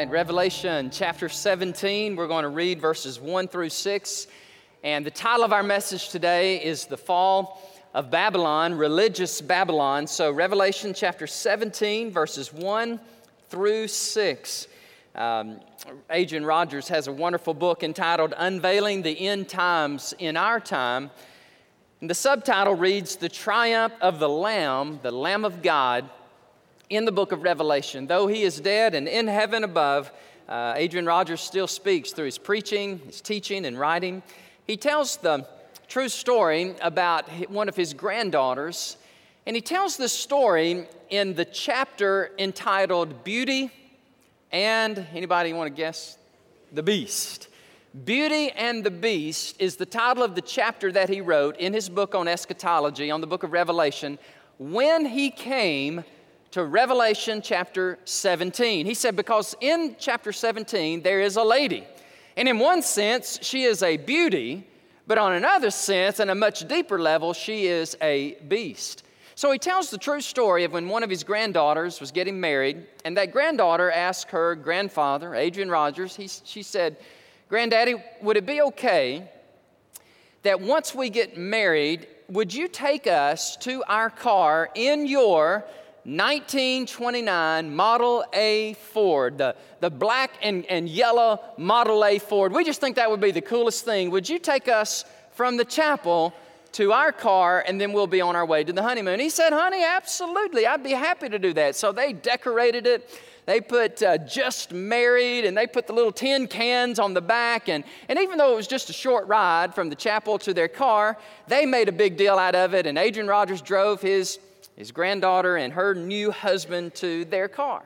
right, Revelation chapter 17. We're going to read verses 1 through 6. And the title of our message today is The Fall of Babylon, Religious Babylon. So, Revelation chapter 17, verses 1 through 6. Um, Adrian Rogers has a wonderful book entitled Unveiling the End Times in Our Time. And the subtitle reads The Triumph of the Lamb, the Lamb of God in the book of Revelation. Though he is dead and in heaven above, uh, Adrian Rogers still speaks through his preaching, his teaching, and writing. He tells the true story about one of his granddaughters, and he tells this story in the chapter entitled Beauty and anybody want to guess? The Beast. Beauty and the Beast is the title of the chapter that he wrote in his book on eschatology, on the book of Revelation, when he came to Revelation chapter 17. He said, Because in chapter 17, there is a lady. And in one sense, she is a beauty, but on another sense, and a much deeper level, she is a beast. So he tells the true story of when one of his granddaughters was getting married, and that granddaughter asked her grandfather, Adrian Rogers, he, she said, Granddaddy, would it be okay that once we get married, would you take us to our car in your 1929 Model A Ford, the, the black and, and yellow Model A Ford. We just think that would be the coolest thing. Would you take us from the chapel to our car and then we'll be on our way to the honeymoon? He said, Honey, absolutely. I'd be happy to do that. So they decorated it. They put uh, just married and they put the little tin cans on the back. And, and even though it was just a short ride from the chapel to their car, they made a big deal out of it. And Adrian Rogers drove his his granddaughter and her new husband to their car.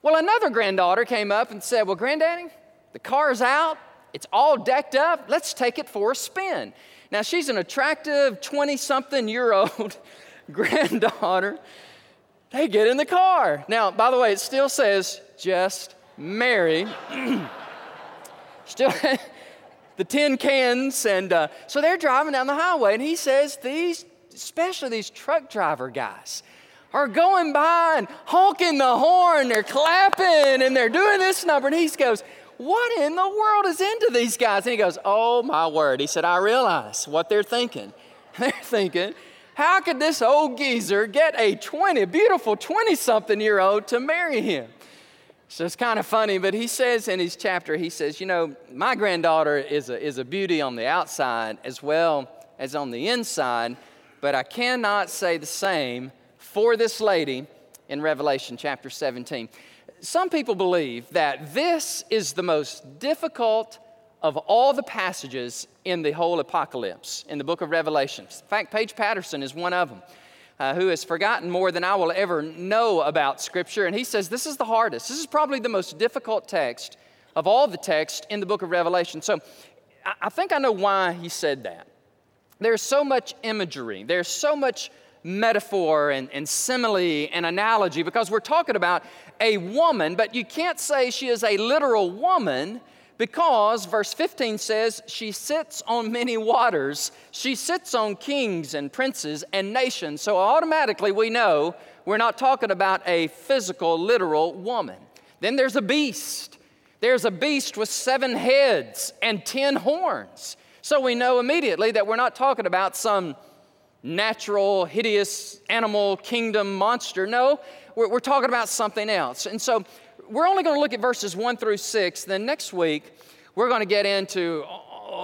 Well, another granddaughter came up and said, Well, Granddaddy, the car's out, it's all decked up, let's take it for a spin. Now, she's an attractive 20 something year old granddaughter. They get in the car. Now, by the way, it still says just married. still the tin cans, and uh, so they're driving down the highway, and he says these especially these truck driver guys, are going by and honking the horn, they're clapping and they're doing this number. And he goes, What in the world is into these guys? And he goes, Oh my word. He said, I realize what they're thinking. They're thinking, How could this old geezer get a 20, beautiful 20 something year old to marry him? So it's kind of funny, but he says in his chapter, he says, You know, my granddaughter is a, is a beauty on the outside as well as on the inside but I cannot say the same for this lady in Revelation chapter 17. Some people believe that this is the most difficult of all the passages in the whole apocalypse, in the book of Revelation. In fact, Paige Patterson is one of them. Uh, who has forgotten more than I will ever know about Scripture. And he says this is the hardest. This is probably the most difficult text of all the text in the book of Revelation. So I, I think I know why he said that. There's so much imagery, there's so much metaphor and, and simile and analogy because we're talking about a woman, but you can't say she is a literal woman because verse 15 says she sits on many waters. She sits on kings and princes and nations. So automatically we know we're not talking about a physical, literal woman. Then there's a beast. There's a beast with seven heads and ten horns. So we know immediately that we're not talking about some natural, hideous animal kingdom monster. No, we're, we're talking about something else. And so we're only going to look at verses 1 through 6. Then next week, we're going to get into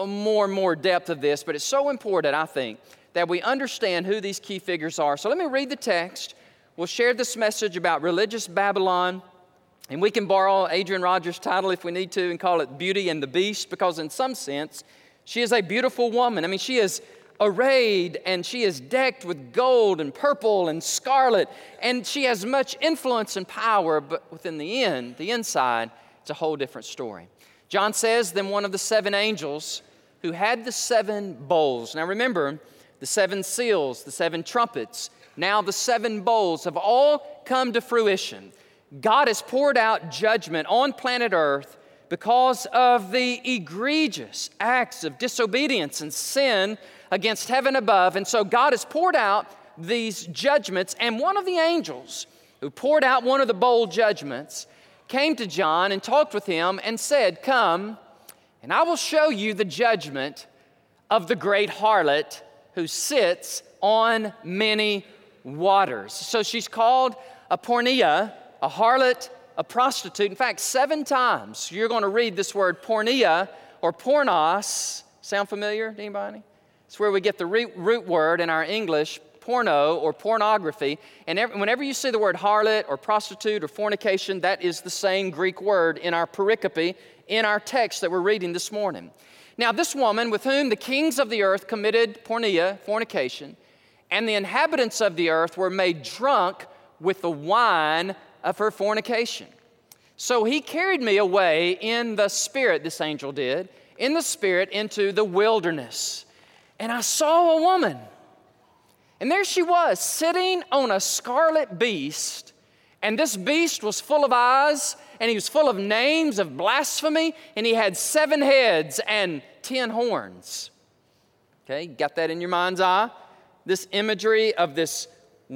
more and more depth of this, but it's so important, I think, that we understand who these key figures are. So let me read the text. We'll share this message about religious Babylon. And we can borrow Adrian Rogers' title if we need to and call it Beauty and the Beast, because in some sense, she is a beautiful woman. I mean, she is arrayed and she is decked with gold and purple and scarlet, and she has much influence and power, but within the end, the inside, it's a whole different story. John says, Then one of the seven angels who had the seven bowls. Now remember, the seven seals, the seven trumpets, now the seven bowls have all come to fruition. God has poured out judgment on planet Earth because of the egregious acts of disobedience and sin against heaven above. And so God has poured out these judgments, and one of the angels who poured out one of the bowl judgments came to John and talked with him and said, Come, and I will show you the judgment of the great harlot who sits on many waters. So she's called a porneia, a harlot, a prostitute. In fact, seven times you're going to read this word porneia or pornos. Sound familiar to anybody? It's where we get the root word in our English, porno or pornography. And whenever you see the word harlot or prostitute or fornication, that is the same Greek word in our pericope, in our text that we're reading this morning. Now, this woman with whom the kings of the earth committed porneia, fornication, and the inhabitants of the earth were made drunk with the wine of her fornication. So he carried me away in the spirit, this angel did, in the spirit into the wilderness. And I saw a woman and there she was, sitting on a scarlet beast. And this beast was full of eyes, and he was full of names of blasphemy, and he had seven heads and ten horns. Okay, got that in your mind's eye? This imagery of this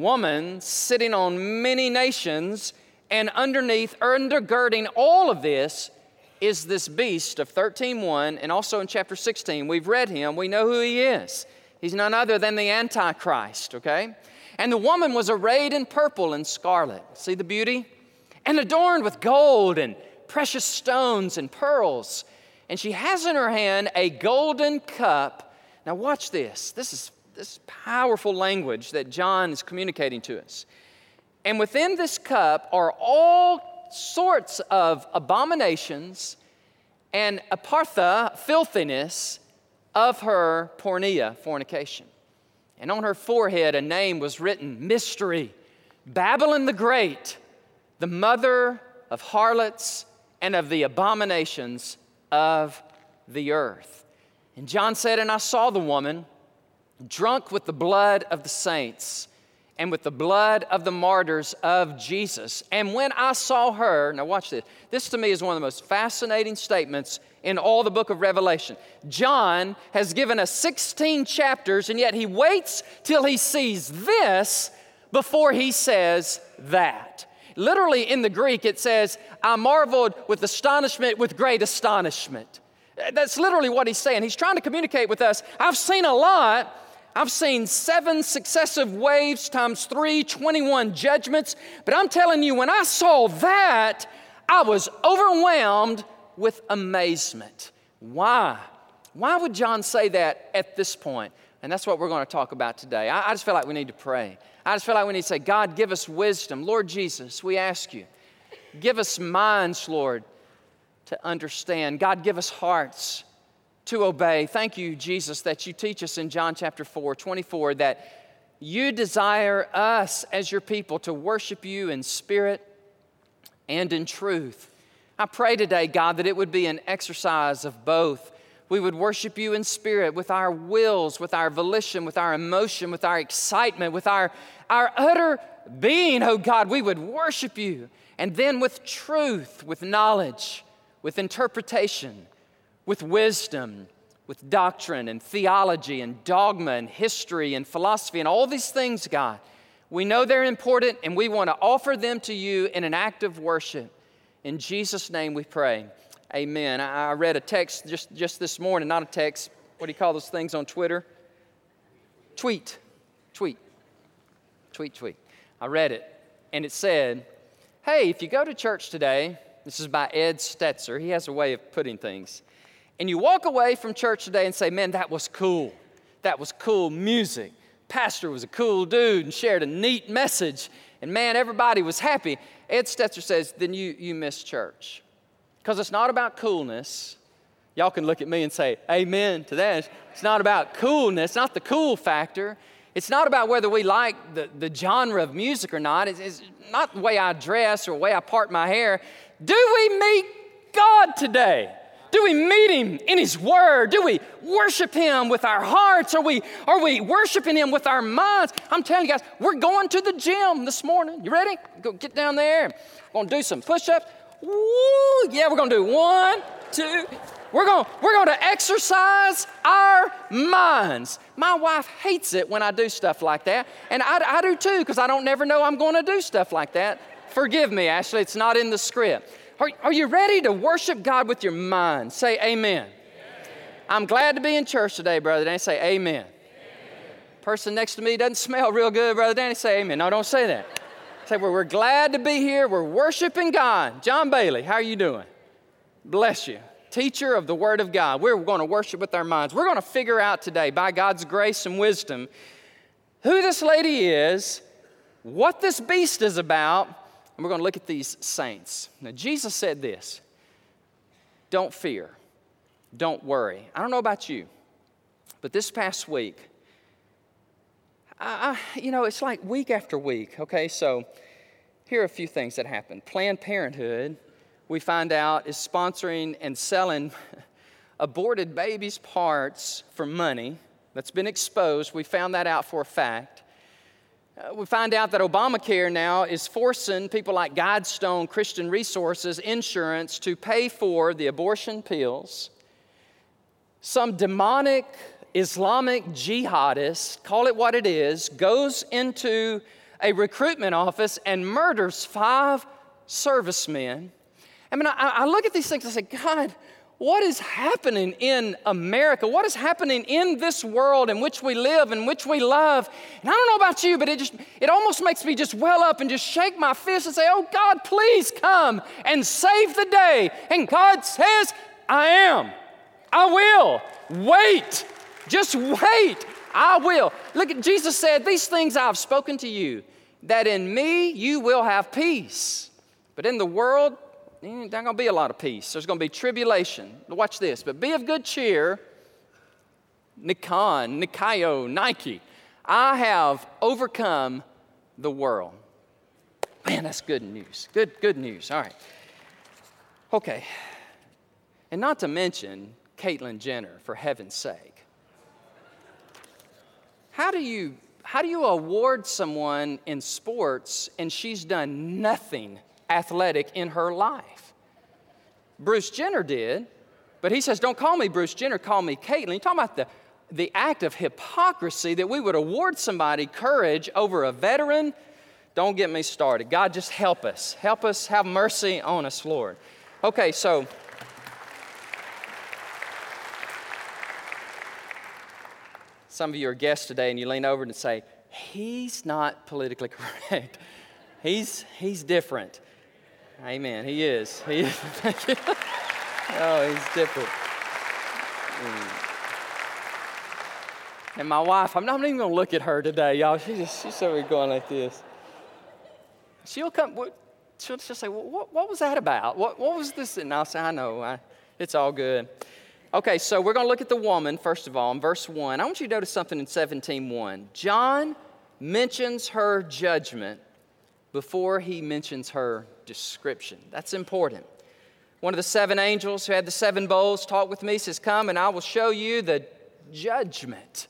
woman sitting on many nations, and underneath, undergirding all of this, is this beast of 13:1 and also in chapter 16 we've read him we know who he is He's none other than the Antichrist, okay? And the woman was arrayed in purple and scarlet. See the beauty? And adorned with gold and precious stones and pearls. And she has in her hand a golden cup. Now, watch this. This is this powerful language that John is communicating to us. And within this cup are all sorts of abominations and apartha, filthiness, of her porneia, fornication. And on her forehead, a name was written Mystery, Babylon the Great, the mother of harlots and of the abominations of the earth. And John said, And I saw the woman drunk with the blood of the saints and with the blood of the martyrs of Jesus. And when I saw her, now watch this, this to me is one of the most fascinating statements in all the book of Revelation. John has given us 16 chapters, and yet he waits till he sees this before he says that. Literally in the Greek, it says, I marveled with astonishment, with great astonishment. That's literally what he's saying. He's trying to communicate with us. I've seen a lot, I've seen seven successive waves times three, 21 judgments. But I'm telling you, when I saw that, I was overwhelmed with amazement. Why? Why would John say that at this point? And that's what we're going to talk about today. I, I just feel like we need to pray. I just feel like we need to say, God, give us wisdom. Lord Jesus, we ask you, give us minds, Lord, to understand. God, give us hearts to obey. Thank you, Jesus, that you teach us in John chapter 4, 24, that you desire us as your people to worship you in spirit and in truth. I pray today, God, that it would be an exercise of both. We would worship you in spirit with our wills, with our volition, with our emotion, with our excitement, with our, our utter being, oh God, we would worship you. And then with truth, with knowledge, with interpretation with wisdom, with doctrine and theology and dogma and history and philosophy and all these things, God. We know they're important and we want to offer them to you in an act of worship. In Jesus' name we pray. Amen. I read a text just, just this morning, not a text. What do you call those things on Twitter? Tweet. Tweet. Tweet, tweet. I read it and it said, Hey, if you go to church today, this is by Ed Stetzer. He has a way of putting things and you walk away from church today and say, Man, that was cool. That was cool music. Pastor was a cool dude and shared a neat message. And man, everybody was happy. Ed Stetzer says, Then you, you miss church. Because it's not about coolness. Y'all can look at me and say, Amen to that. It's not about coolness, not the cool factor. It's not about whether we like the, the genre of music or not. It's, it's not the way I dress or the way I part my hair. Do we meet God today? Do we meet Him in His Word? Do we worship Him with our hearts? Are we, are we worshiping Him with our minds? I'm telling you guys, we're going to the gym this morning. You ready? Go get down there. We're going to do some push ups. Woo! Yeah, we're going to do one, two. We're gonna, we're going to exercise our minds. My wife hates it when I do stuff like that, and I, I do too because I don't never know I'm going to do stuff like that. Forgive me, Ashley, it's not in the script. Are, are you ready to worship God with your mind? Say amen. amen. I'm glad to be in church today, Brother Danny. Say amen. amen. Person next to me doesn't smell real good, Brother Danny. Say amen. No, don't say that. Say, well, we're glad to be here. We're worshiping God. John Bailey, how are you doing? Bless you. Teacher of the Word of God. We're going to worship with our minds. We're going to figure out today, by God's grace and wisdom, who this lady is, what this beast is about, and we're going to look at these saints. Now, Jesus said this Don't fear, don't worry. I don't know about you, but this past week, I, you know, it's like week after week, okay? So here are a few things that happened. Planned Parenthood, we find out, is sponsoring and selling aborted babies' parts for money. That's been exposed. We found that out for a fact. Uh, we find out that Obamacare now is forcing people like Guidestone Christian Resources Insurance to pay for the abortion pills. Some demonic Islamic jihadist, call it what it is, goes into a recruitment office and murders five servicemen. I mean, I, I look at these things and say, God, what is happening in America? What is happening in this world in which we live, in which we love? And I don't know about you, but it just it almost makes me just well up and just shake my fist and say, "Oh God, please come and save the day." And God says, "I am. I will. Wait. Just wait. I will. Look at Jesus said, These things I've spoken to you, that in me you will have peace. But in the world, there's not going to be a lot of peace. There's going to be tribulation. Watch this. But be of good cheer. Nikon, Nikayo, Nike. I have overcome the world. Man, that's good news. Good, good news. All right. Okay. And not to mention Caitlyn Jenner, for heaven's sake. How do you how do you award someone in sports and she's done nothing athletic in her life? Bruce Jenner did, but he says, Don't call me Bruce Jenner, call me Caitlyn. You're talking about the, the act of hypocrisy that we would award somebody courage over a veteran. Don't get me started. God, just help us. Help us. Have mercy on us, Lord. Okay, so Some of you are guests today and you lean over and say, He's not politically correct. He's, he's different. Amen. He is. He is. oh, he's different. Mm. And my wife, I'm not even going to look at her today, y'all. She just, she's over going like this. She'll come, she'll just say, well, what, what was that about? What, what was this? And I'll say, I know. I, it's all good. Okay, so we're going to look at the woman, first of all, in verse 1. I want you to notice something in 17.1. John mentions her judgment before he mentions her description. That's important. One of the seven angels who had the seven bowls talked with me, says, Come and I will show you the judgment.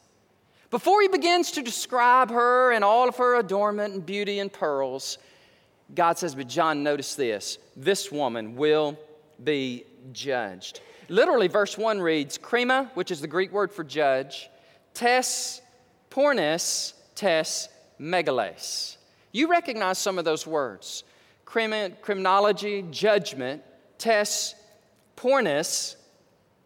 Before he begins to describe her and all of her adornment and beauty and pearls, God says, But John, notice this this woman will be judged. Literally, verse 1 reads, Krima, which is the Greek word for judge, tes pornes, tes megales. You recognize some of those words. criminology, judgment, tes pornes,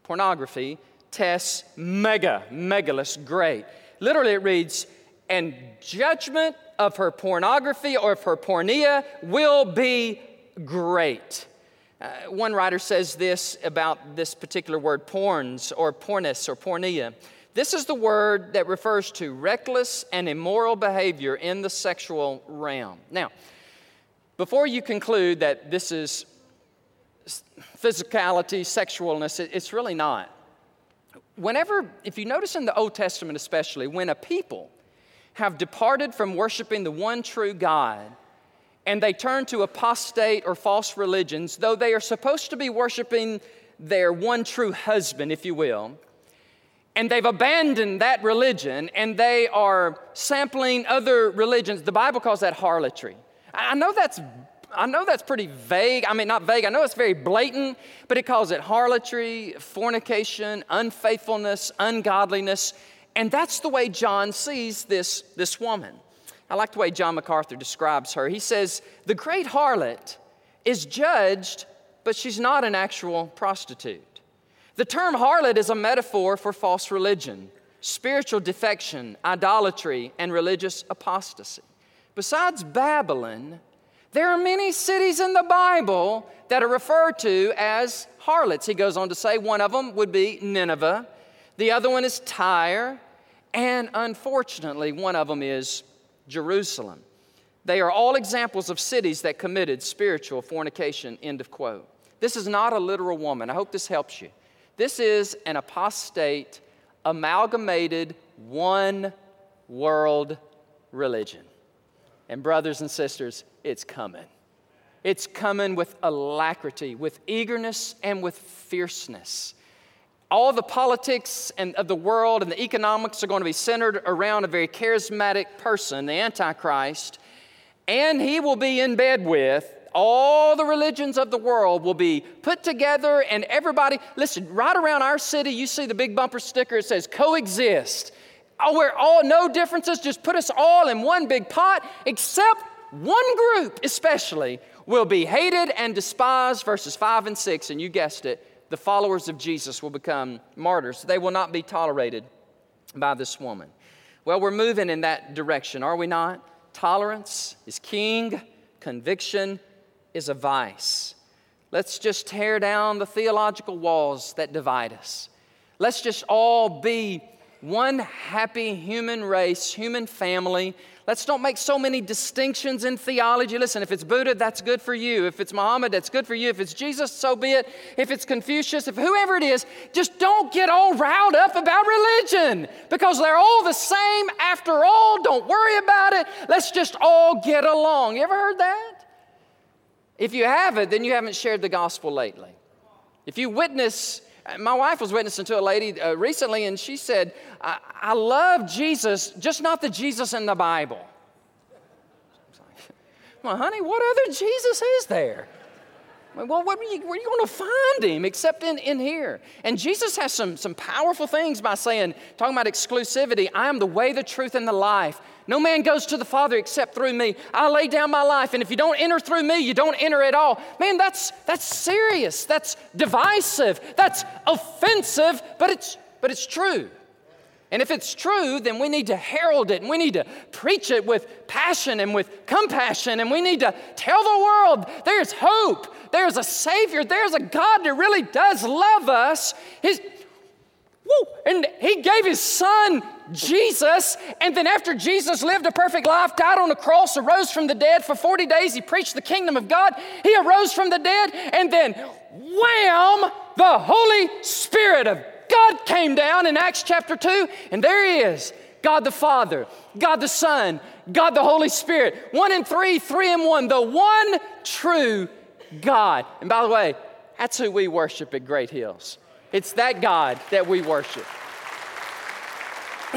pornography, tes mega, megalus, great. Literally, it reads, and judgment of her pornography or of her pornea will be great. Uh, one writer says this about this particular word, porns or pornis or pornea. This is the word that refers to reckless and immoral behavior in the sexual realm. Now, before you conclude that this is physicality, sexualness, it's really not. Whenever, if you notice in the Old Testament especially, when a people have departed from worshiping the one true God, and they turn to apostate or false religions, though they are supposed to be worshiping their one true husband, if you will. And they've abandoned that religion and they are sampling other religions. The Bible calls that harlotry. I know that's I know that's pretty vague. I mean, not vague, I know it's very blatant, but it calls it harlotry, fornication, unfaithfulness, ungodliness. And that's the way John sees this, this woman. I like the way John MacArthur describes her. He says, The great harlot is judged but she's not an actual prostitute. The term harlot is a metaphor for false religion, spiritual defection, idolatry, and religious apostasy. Besides Babylon, there are many cities in the Bible that are referred to as harlots. He goes on to say one of them would be Nineveh, the other one is Tyre, and unfortunately, one of them is Jerusalem. They are all examples of cities that committed spiritual fornication. End of quote. This is not a literal woman. I hope this helps you. This is an apostate, amalgamated, one world religion. And, brothers and sisters, it's coming. It's coming with alacrity, with eagerness, and with fierceness. All the politics and of the world and the economics are going to be centered around a very charismatic person, the Antichrist, and he will be in bed with all the religions of the world will be put together and everybody listen right around our city you see the big bumper sticker it says coexist oh, we're all no differences just put us all in one big pot except one group especially will be hated and despised, verses 5 and 6, and you guessed it, the followers of Jesus will become martyrs. They will not be tolerated by this woman. Well, we're moving in that direction, are we not? Tolerance is king, conviction is a vice. Let's just tear down the theological walls that divide us. Let's just all be one happy human race, human family Let's don't make so many distinctions in theology. Listen, if it's Buddha, that's good for you. If it's Muhammad, that's good for you. If it's Jesus, so be it. If it's Confucius, if whoever it is, just don't get all riled up about religion because they're all the same after all. Don't worry about it. Let's just all get along. You ever heard that? If you haven't, then you haven't shared the gospel lately. If you witness my wife was witnessing to a lady uh, recently, and she said, I, I love Jesus, just not the Jesus in the Bible. well, honey, what other Jesus is there? Well, what are you, where are you going to find him except in, in here? And Jesus has some, some powerful things by saying, talking about exclusivity I am the way, the truth, and the life. No man goes to the Father except through me. I lay down my life, and if you don't enter through me, you don't enter at all. Man, that's, that's serious. That's divisive. That's offensive, but it's, but it's true. And if it's true, then we need to herald it and we need to preach it with passion and with compassion and we need to tell the world there's hope, there's a Savior, there's a God that really does love us. His, woo, and He gave His Son Jesus. And then, after Jesus lived a perfect life, died on the cross, arose from the dead for 40 days, he preached the kingdom of God. He arose from the dead, and then, wham, the Holy Spirit of God came down in Acts chapter 2, and there he is God the Father, God the Son, God the Holy Spirit. One and three, three and one, the one true God. And by the way, that's who we worship at Great Hills. It's that God that we worship.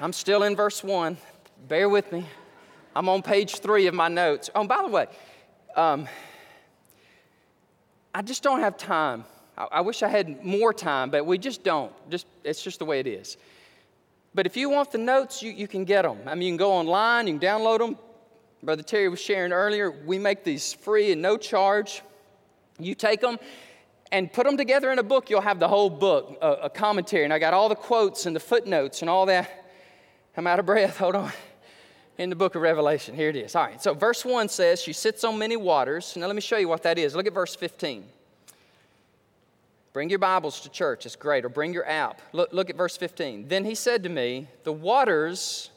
I'm still in verse 1. Bear with me. I'm on page 3 of my notes. Oh, by the way, um, I just don't have time. I, I wish I had more time, but we just don't. Just, it's just the way it is. But if you want the notes, you, you can get them. I mean, you can go online, you can download them. Brother Terry was sharing earlier, we make these free and no charge. You take them, and put them together in a book, you'll have the whole book, a, a, commentary. And I got all the quotes and the footnotes and all that. I'm out of breath. Hold on. In the book of Revelation. Here it is. All right. So, verse 1 says, She sits on many waters. Now, let me show you what that is. Look at verse 15. Bring your Bibles to church. It's great. Or bring your app. Look, look at verse 15. Then he said to me, The waters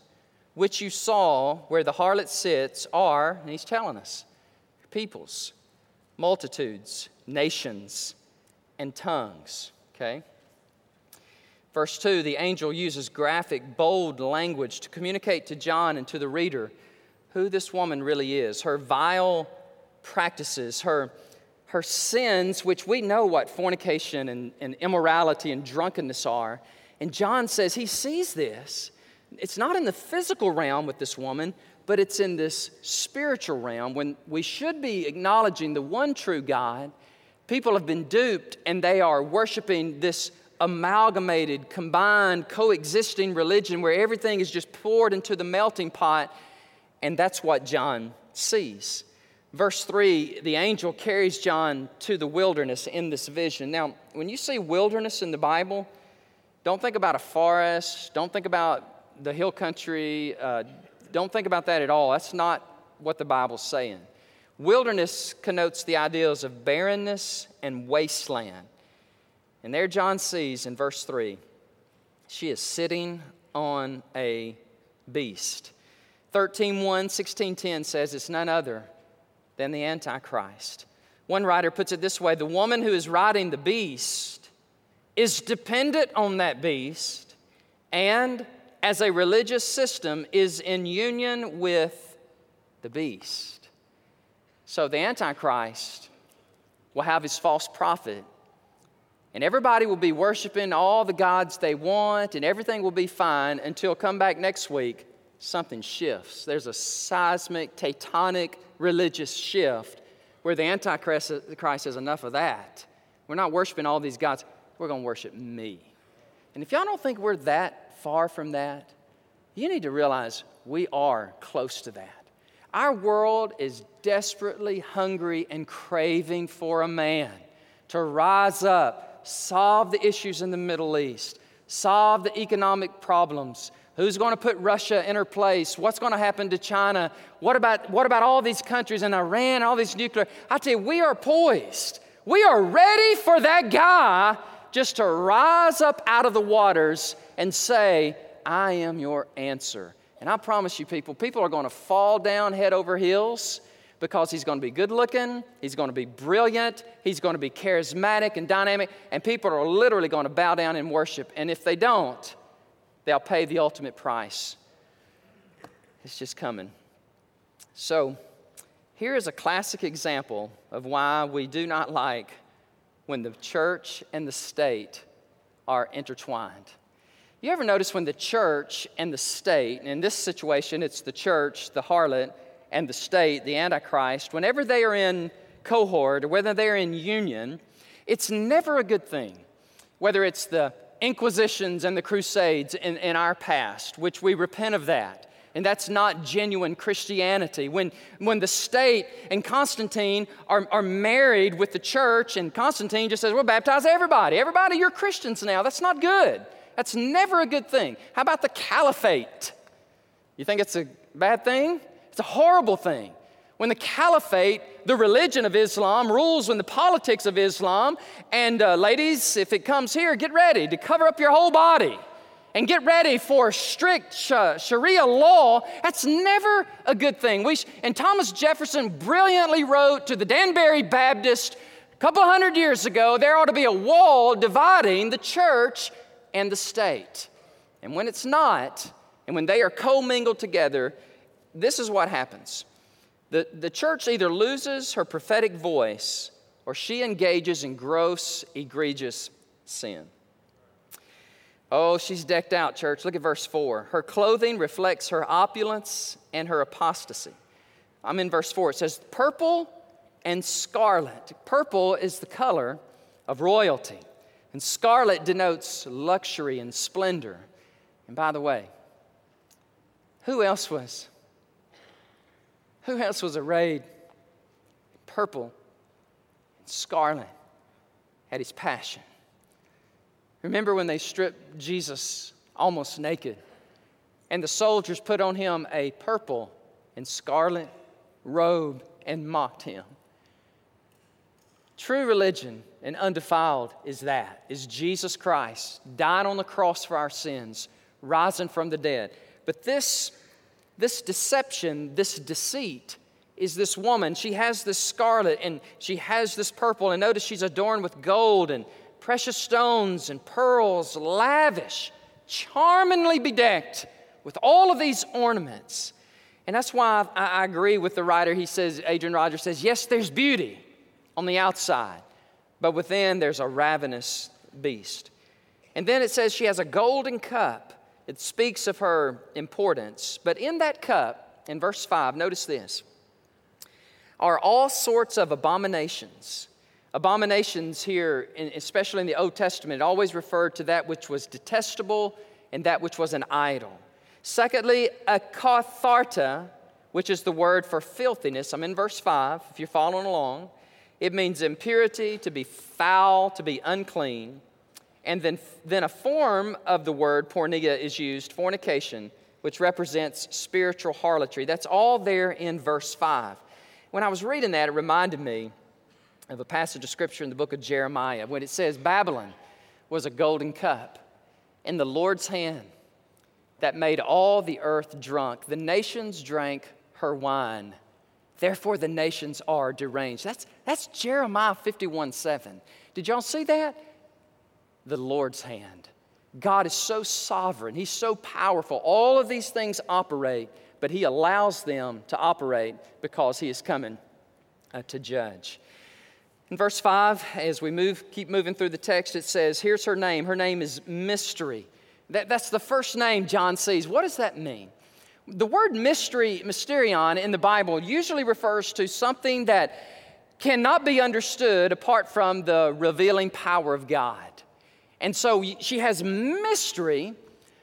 which you saw where the harlot sits are, and he's telling us, peoples, multitudes, nations, and tongues. Okay? Verse 2 the angel uses graphic, bold language to communicate to John and to the reader who this woman really is, her vile practices, her, her sins, which we know what fornication and, and immorality and drunkenness are. And John says he sees this. It's not in the physical realm with this woman, but it's in this spiritual realm when we should be acknowledging the one true God People have been duped and they are worshiping this amalgamated, combined, coexisting religion where everything is just poured into the melting pot, and that's what John sees. Verse 3 the angel carries John to the wilderness in this vision. Now, when you see wilderness in the Bible, don't think about a forest, don't think about the hill country, uh, don't think about that at all. That's not what the Bible's saying. Wilderness connotes the ideas of barrenness and wasteland. And there John sees in verse 3 she is sitting on a beast. 13:1 16:10 says it's none other than the antichrist. One writer puts it this way, the woman who is riding the beast is dependent on that beast and as a religious system is in union with the beast. So the antichrist will have his false prophet and everybody will be worshiping all the gods they want and everything will be fine until come back next week something shifts. There's a seismic, tectonic religious shift where the Antichrist says, enough of that. We're not worshiping all these gods, we're going to worship me. And if y'all don't think we're that far from that, you need to realize we are close to that. Our world is desperately hungry and craving for a man to rise up, solve the issues in the Middle East, solve the economic problems, Who's going to put Russia in her place? What's going to happen to China? What about, what about all these countries and Iran, all these nuclear? I tell you, we are poised. We are ready for that guy just to rise up out of the waters and say, I am your answer. And I promise you, people, people are going to fall down head over heels because he's going to be good looking, he's going to be brilliant, he's going to be charismatic and dynamic, and people are literally going to bow down and worship. And if they don't, they'll pay the ultimate price. It's just coming. So, here is a classic example of why we do not like when the church and the state are intertwined. You ever notice when the church and the state, in this situation it's the church, the harlot, and the state, the Antichrist, whenever they are in cohort or whether they're in union, it's never a good thing. Whether it's the inquisitions and the crusades in, in our past, which we repent of that. And that's not genuine Christianity. When, when the state and Constantine are, are married with the church, and Constantine just says, We'll baptize everybody. Everybody, you're Christians now. That's not good. That's never a good thing. How about the caliphate? You think it's a bad thing? It's a horrible thing when the caliphate, the religion of Islam, rules when the politics of Islam. And uh, ladies, if it comes here, get ready to cover up your whole body and get ready for strict Sharia law. That's never a good thing. We, and Thomas Jefferson brilliantly wrote to the Danbury Baptist a couple hundred years ago there ought to be a wall dividing the church and the state. And when it's not, and when they are commingled together, this is what happens. The, the church either loses her prophetic voice or she engages in gross, egregious sin. Oh, she's decked out, church. Look at verse 4. Her clothing reflects her opulence and her apostasy. I'm in verse 4. It says, Purple and scarlet. Purple is the color of royalty, and scarlet denotes luxury and splendor. And by the way, who else was who else was arrayed purple and scarlet at his passion? Remember when they stripped Jesus almost naked, and the soldiers put on him a purple and scarlet robe and mocked him? True religion and undefiled is that, is Jesus Christ, died on the cross for our sins, rising from the dead. But this this deception, this deceit, is this woman. She has this scarlet and she has this purple. And notice she's adorned with gold and precious stones and pearls, lavish, charmingly bedecked with all of these ornaments. And that's why I, agree with the writer. He says, Adrian Rogers says, yes, there's beauty on the outside, but within there's a ravenous beast. And then it says she has a golden cup it speaks of her importance. But in that cup, in verse 5, notice this are all sorts of abominations. Abominations here, especially in the Old Testament, always referred to that which was detestable and that which was an idol. Secondly, akatharta, which is the word for filthiness. I'm in verse 5, if you're following along. It means impurity, to be foul, to be unclean. And then, then a form of the word porneia is used, fornication, which represents spiritual harlotry. That's all there in verse 5. When I was reading that, it reminded me of a passage of scripture in the book of Jeremiah when it says, Babylon was a golden cup in the Lord's hand that made all the earth drunk. The nations drank her wine. Therefore, the nations are deranged. That's, that's Jeremiah 51 7. Did y'all see that? The Lord's hand. God is so sovereign, He's so powerful. All of these things operate, but He allows them to operate because He is coming uh, to judge. In verse 5, as we move, keep moving through the text, it says, Here's her name. Her name is Mystery. That, that's the first name John sees. What does that mean? The word mystery, mysterion in the Bible usually refers to something that cannot be understood apart from the revealing power of God. And so she has mystery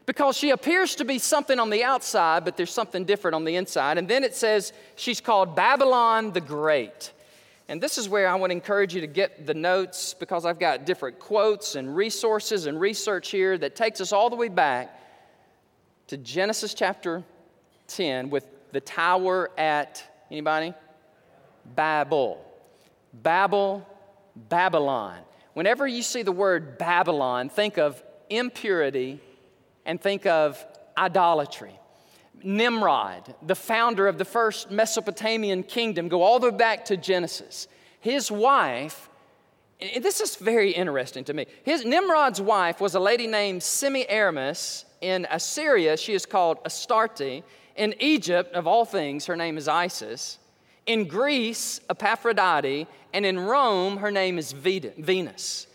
because she appears to be something on the outside, but there's something different on the inside. And then it says she's called Babylon the Great. And this is where I want to encourage you to get the notes because I've got different quotes and resources and research here that takes us all the way back to Genesis chapter 10 with the tower at anybody? Babel. Babel, Babylon. Whenever you see the word Babylon, think of impurity and think of idolatry. Nimrod, the founder of the first Mesopotamian kingdom, go all the way back to Genesis. His wife, this is very interesting to me. His Nimrod's wife was a lady named Semiramis. In Assyria, she is called Astarte. In Egypt, of all things, her name is Isis. In Greece, Aphrodite. And in Rome, her name is Venus.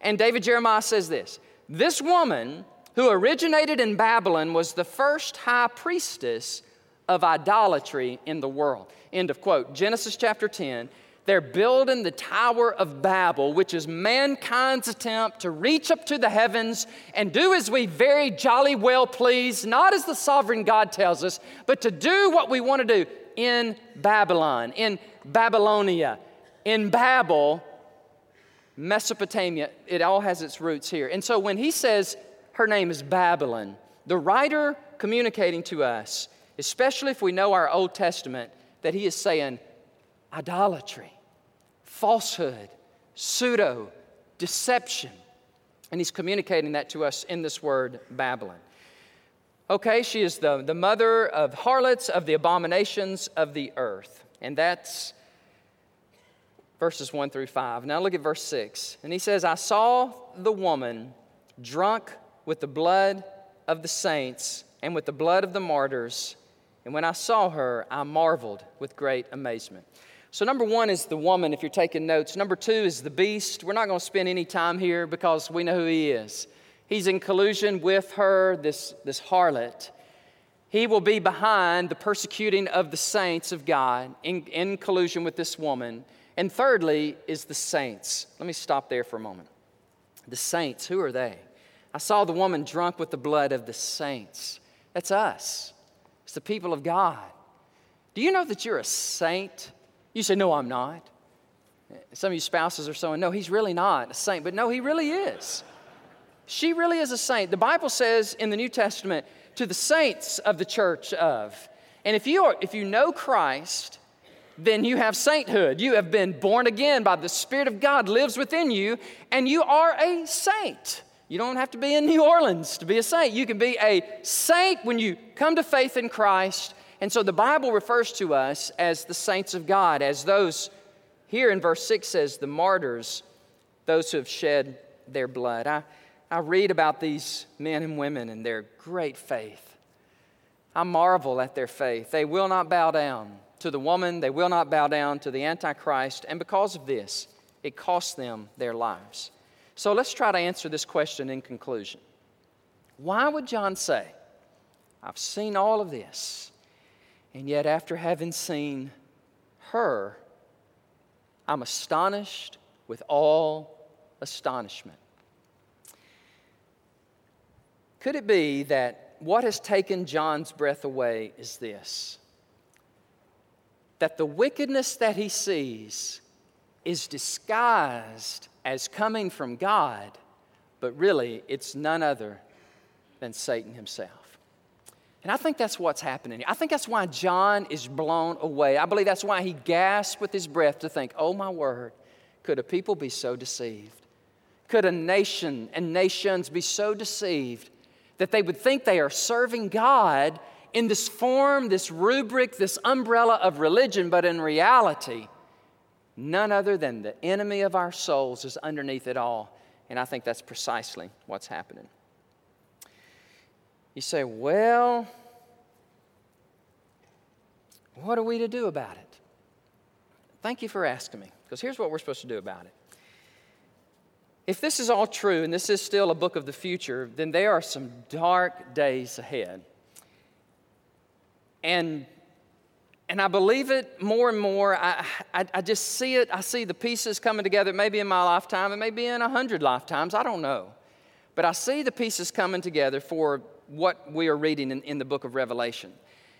And David Jeremiah says this This woman who originated in Babylon, was the first high priestess of idolatry in the world. End of quote. Genesis chapter 10. They're building the Tower of Babel, which is mankind's attempt to reach up to the heavens and do as we very jolly well please, not as the sovereign God tells us, but to do what we want to do in Babylon, in Babylonia, in Babel, Mesopotamia. It all has its roots here. And so when he says her name is Babylon. The writer communicating to us, especially if we know our Old Testament, that he is saying idolatry, falsehood, pseudo, deception. And he's communicating that to us in this word, Babylon. Okay, she is the, the mother of harlots, of the abominations of the earth. And that's verses 1 through 5. Now look at verse 6. And he says, I saw the woman drunk with the blood of the saints and with the blood of the martyrs. And when I saw her, I marveled with great amazement. So, number one is the woman, if you're taking notes. Number two is the beast. We're not going to spend any time here because we know who he is. He's in collusion with her, this, this harlot. He will be behind the persecuting of the saints of God in, in collusion with this woman. And thirdly is the saints. Let me stop there for a moment. The saints, who are they? I saw the woman drunk with the blood of the saints. That's us, it's the people of God. Do you know that you're a saint? You say, No, I'm not. Some of you spouses are saying, No, he's really not a saint, but no, he really is. She really is a saint. The Bible says in the New Testament, to the saints of the church of. And if you, are, if you know Christ, then you have sainthood. You have been born again by the Spirit of God lives within you, and you are a saint. You don't have to be in New Orleans to be a saint. You can be a saint when you come to faith in Christ. And so the Bible refers to us as the saints of God, as those, here in verse 6 says, the martyrs, those who have shed their blood. I, I read about these men and women and their great faith. I marvel at their faith. They will not bow down to the woman, they will not bow down to the Antichrist, and because of this, it costs them their lives. So let's try to answer this question in conclusion. Why would John say, I've seen all of this, and yet after having seen her, I'm astonished with all astonishment? Could it be that what has taken John's breath away is this? that the wickedness that he sees is disguised as coming from God, but really it's none other than Satan himself. And I think that's what's happening. I think that's why John is blown away. I believe that's why he gasps with his breath to think, oh my word, could a people be so deceived? Could a nation and nations be so deceived that they would think they are serving God in this form, this rubric, this umbrella of religion, but in reality, none other than the enemy of our souls is underneath it all. And I think that's precisely what's happening. You say, well, what are we to do about it? Thank you for asking me, because here's what we're supposed to do about it. If this is all true and this is still a book of the future, then there are some dark days ahead. And, and I believe it more and more. I, I, I just see it. I see the pieces coming together, maybe in my lifetime, it may be in a hundred lifetimes. I don't know. But I see the pieces coming together for what we are reading in, in the book of Revelation.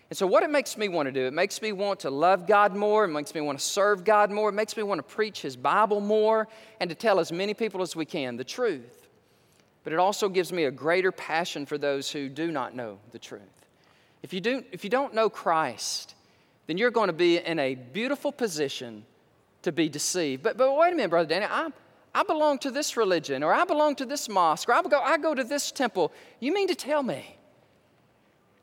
And so, what it makes me want to do, it makes me want to love God more, it makes me want to serve God more, it makes me want to preach His Bible more, and to tell as many people as we can the truth. But it also gives me a greater passion for those who do not know the truth. If you, do, if you don't know Christ, then you're going to be in a beautiful position to be deceived. But, but wait a minute, Brother Danny, I, I belong to this religion, or I belong to this mosque, or I go, I go to this temple. You mean to tell me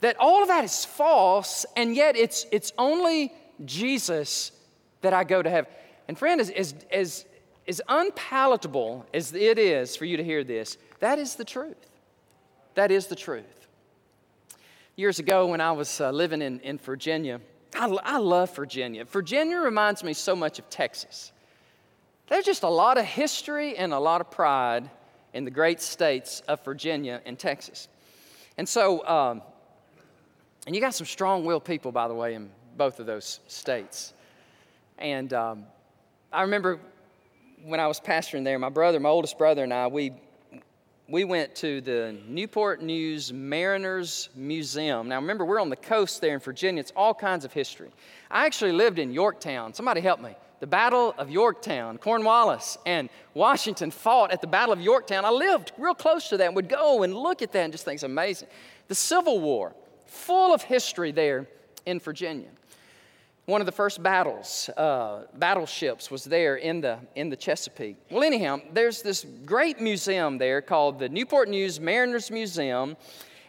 that all of that is false, and yet it's, it's only Jesus that I go to heaven? And friend, as, as, as, as unpalatable as it is for you to hear this, that is the truth. That is the truth years ago when I was uh, living in, in Virginia. I, I love Virginia. Virginia reminds me so much of Texas. There's just a lot of history and a lot of pride in the great states of Virginia and Texas. And so, um, and you got some strong willed people, by the way, in both of those states. And um, I remember when I was pastoring there, my brother, my oldest brother, and I, we we went to the Newport News Mariners Museum. Now, remember, we're on the coast there in Virginia. It's all kinds of history. I actually lived in Yorktown. Somebody help me. The Battle of Yorktown. Cornwallis and Washington fought at the Battle of Yorktown. I lived real close to that and would go and look at that and just think it's amazing. The Civil War, full of history there in Virginia one of the first battles, uh, battleships, was there in the, in the Chesapeake. Well, anyhow, there's this great museum there called the Newport News Mariners Museum,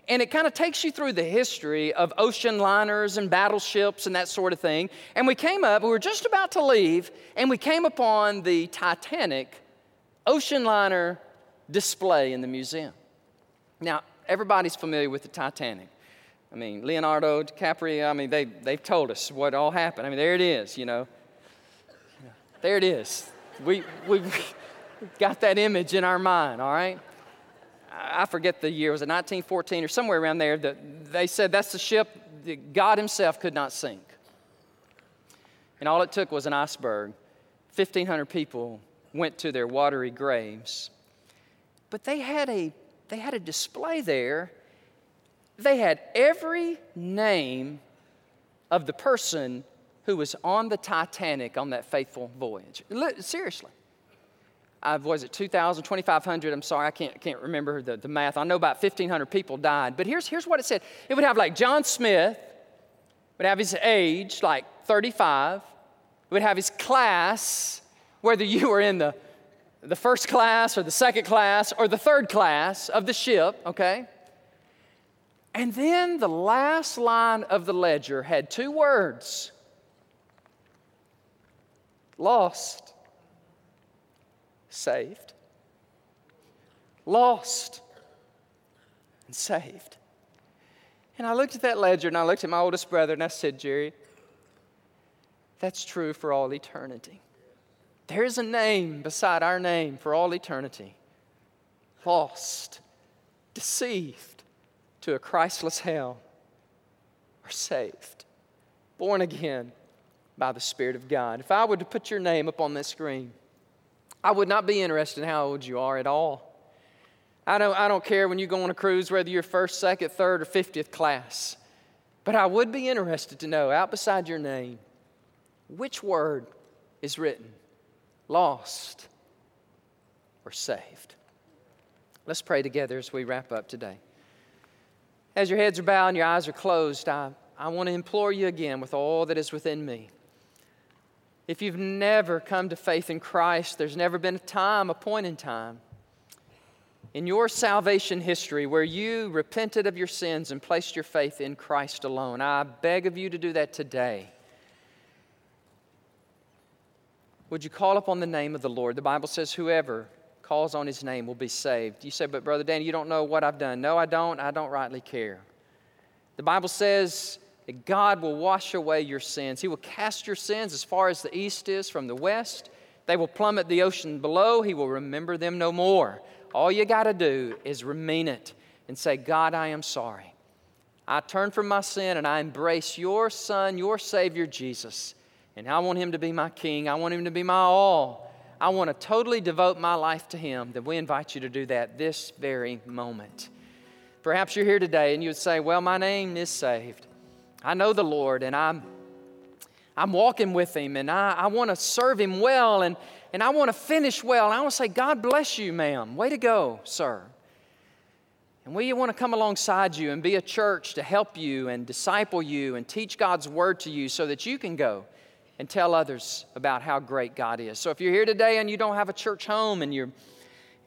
and it kind of takes you through the history of ocean liners and battleships and that sort of thing. And we came up, we were just about to leave, and we came upon the Titanic ocean liner display in the museum. Now, everybody's familiar with the Titanic. I mean, Leonardo DiCaprio, I mean, they, they've told us what all happened. I mean, there it is, you know. There it is. We, we got that image in our mind, all right? I forget the year, was it 1914 or somewhere around there? That they said that's the ship that God Himself could not sink. And all it took was an iceberg. 1,500 people went to their watery graves. But they had a, they had a display there they had every name of the person who was on the Titanic on that faithful voyage. Seriously. Uh, was it 2,000, 2,500? I'm sorry, I can't, can't remember the, the math. I know about 1,500 people died. But here's, here's what it said it would have like John Smith, would have his age, like 35, would have his class, whether you were in the, the first class or the second class or the third class of the ship, okay? And then the last line of the ledger had two words lost, saved. Lost and saved. And I looked at that ledger and I looked at my oldest brother and I said, Jerry, that's true for all eternity. There is a name beside our name for all eternity lost, deceived to a Christless hell are saved, born again by the Spirit of God. If I were to put your name up on this screen, I would not be interested in how old you are at all. I don't, I don't care when you go on a cruise whether you're first, second, third, or 50th class. But I would be interested to know, out beside your name, which word is written? Lost or saved? Let's pray together as we wrap up today. As your heads are bowed and your eyes are closed, I, I want to implore you again with all that is within me. If you've never come to faith in Christ, there's never been a time, a point in time in your salvation history where you repented of your sins and placed your faith in Christ alone. I beg of you to do that today. Would you call upon the name of the Lord? The Bible says, whoever calls on his name will be saved. You say, but Brother Danny, you don't know what I've done. No, I don't. I don't rightly care. The Bible says that God will wash away your sins. He will cast your sins as far as the east is from the west. They will plummet the ocean below. He will remember them no more. All you got to do is remain it and say, God, I am sorry. I turn from my sin and I embrace your Son, your Savior, Jesus. And I want Him to be my King. I want Him to be my all. I want to totally devote my life to Him. Then we invite you to do that this very moment. Perhaps you're here today and you would say, Well, my name is saved. I know the Lord and I'm, I'm walking with Him and I, I want to serve Him well and, and I want to finish well. And I want to say, God bless you, ma'am. Way to go, sir. And we want to come alongside you and be a church to help you and disciple you and teach God's word to you so that you can go and tell others about how great God is. So if you're here today and you don't have a church home and you're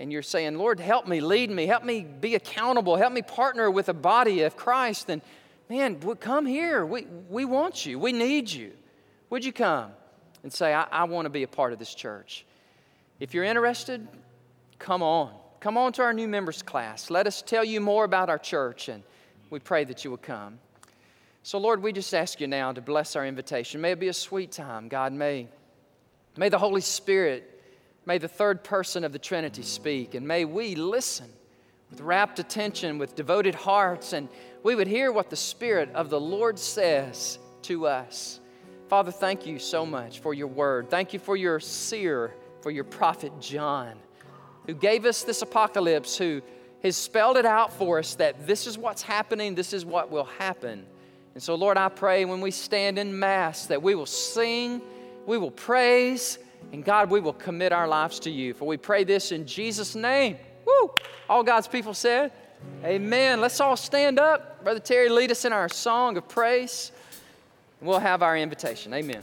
and you're saying, Lord, help me, lead me, help me be accountable, help me partner with a body of Christ, then man, come here. We, we want you. We need you. Would you come and say, I, I want to be a part of this church? If you're interested, come on. Come on to our new members class. Let us tell you more about our church, and we pray that you will come. So, Lord, we just ask you now to bless our invitation. May it be a sweet time, God. May, may the Holy Spirit, may the third person of the Trinity speak, and may we listen with rapt attention, with devoted hearts, and we would hear what the Spirit of the Lord says to us. Father, thank you so much for your word. Thank you for your seer, for your prophet John, who gave us this apocalypse, who has spelled it out for us that this is what's happening, this is what will happen. And so, Lord, I pray when we stand in Mass that we will sing, we will praise, and God, we will commit our lives to you. For we pray this in Jesus' name. Woo! All God's people said, Amen. Let's all stand up. Brother Terry, lead us in our song of praise. We'll have our invitation. Amen.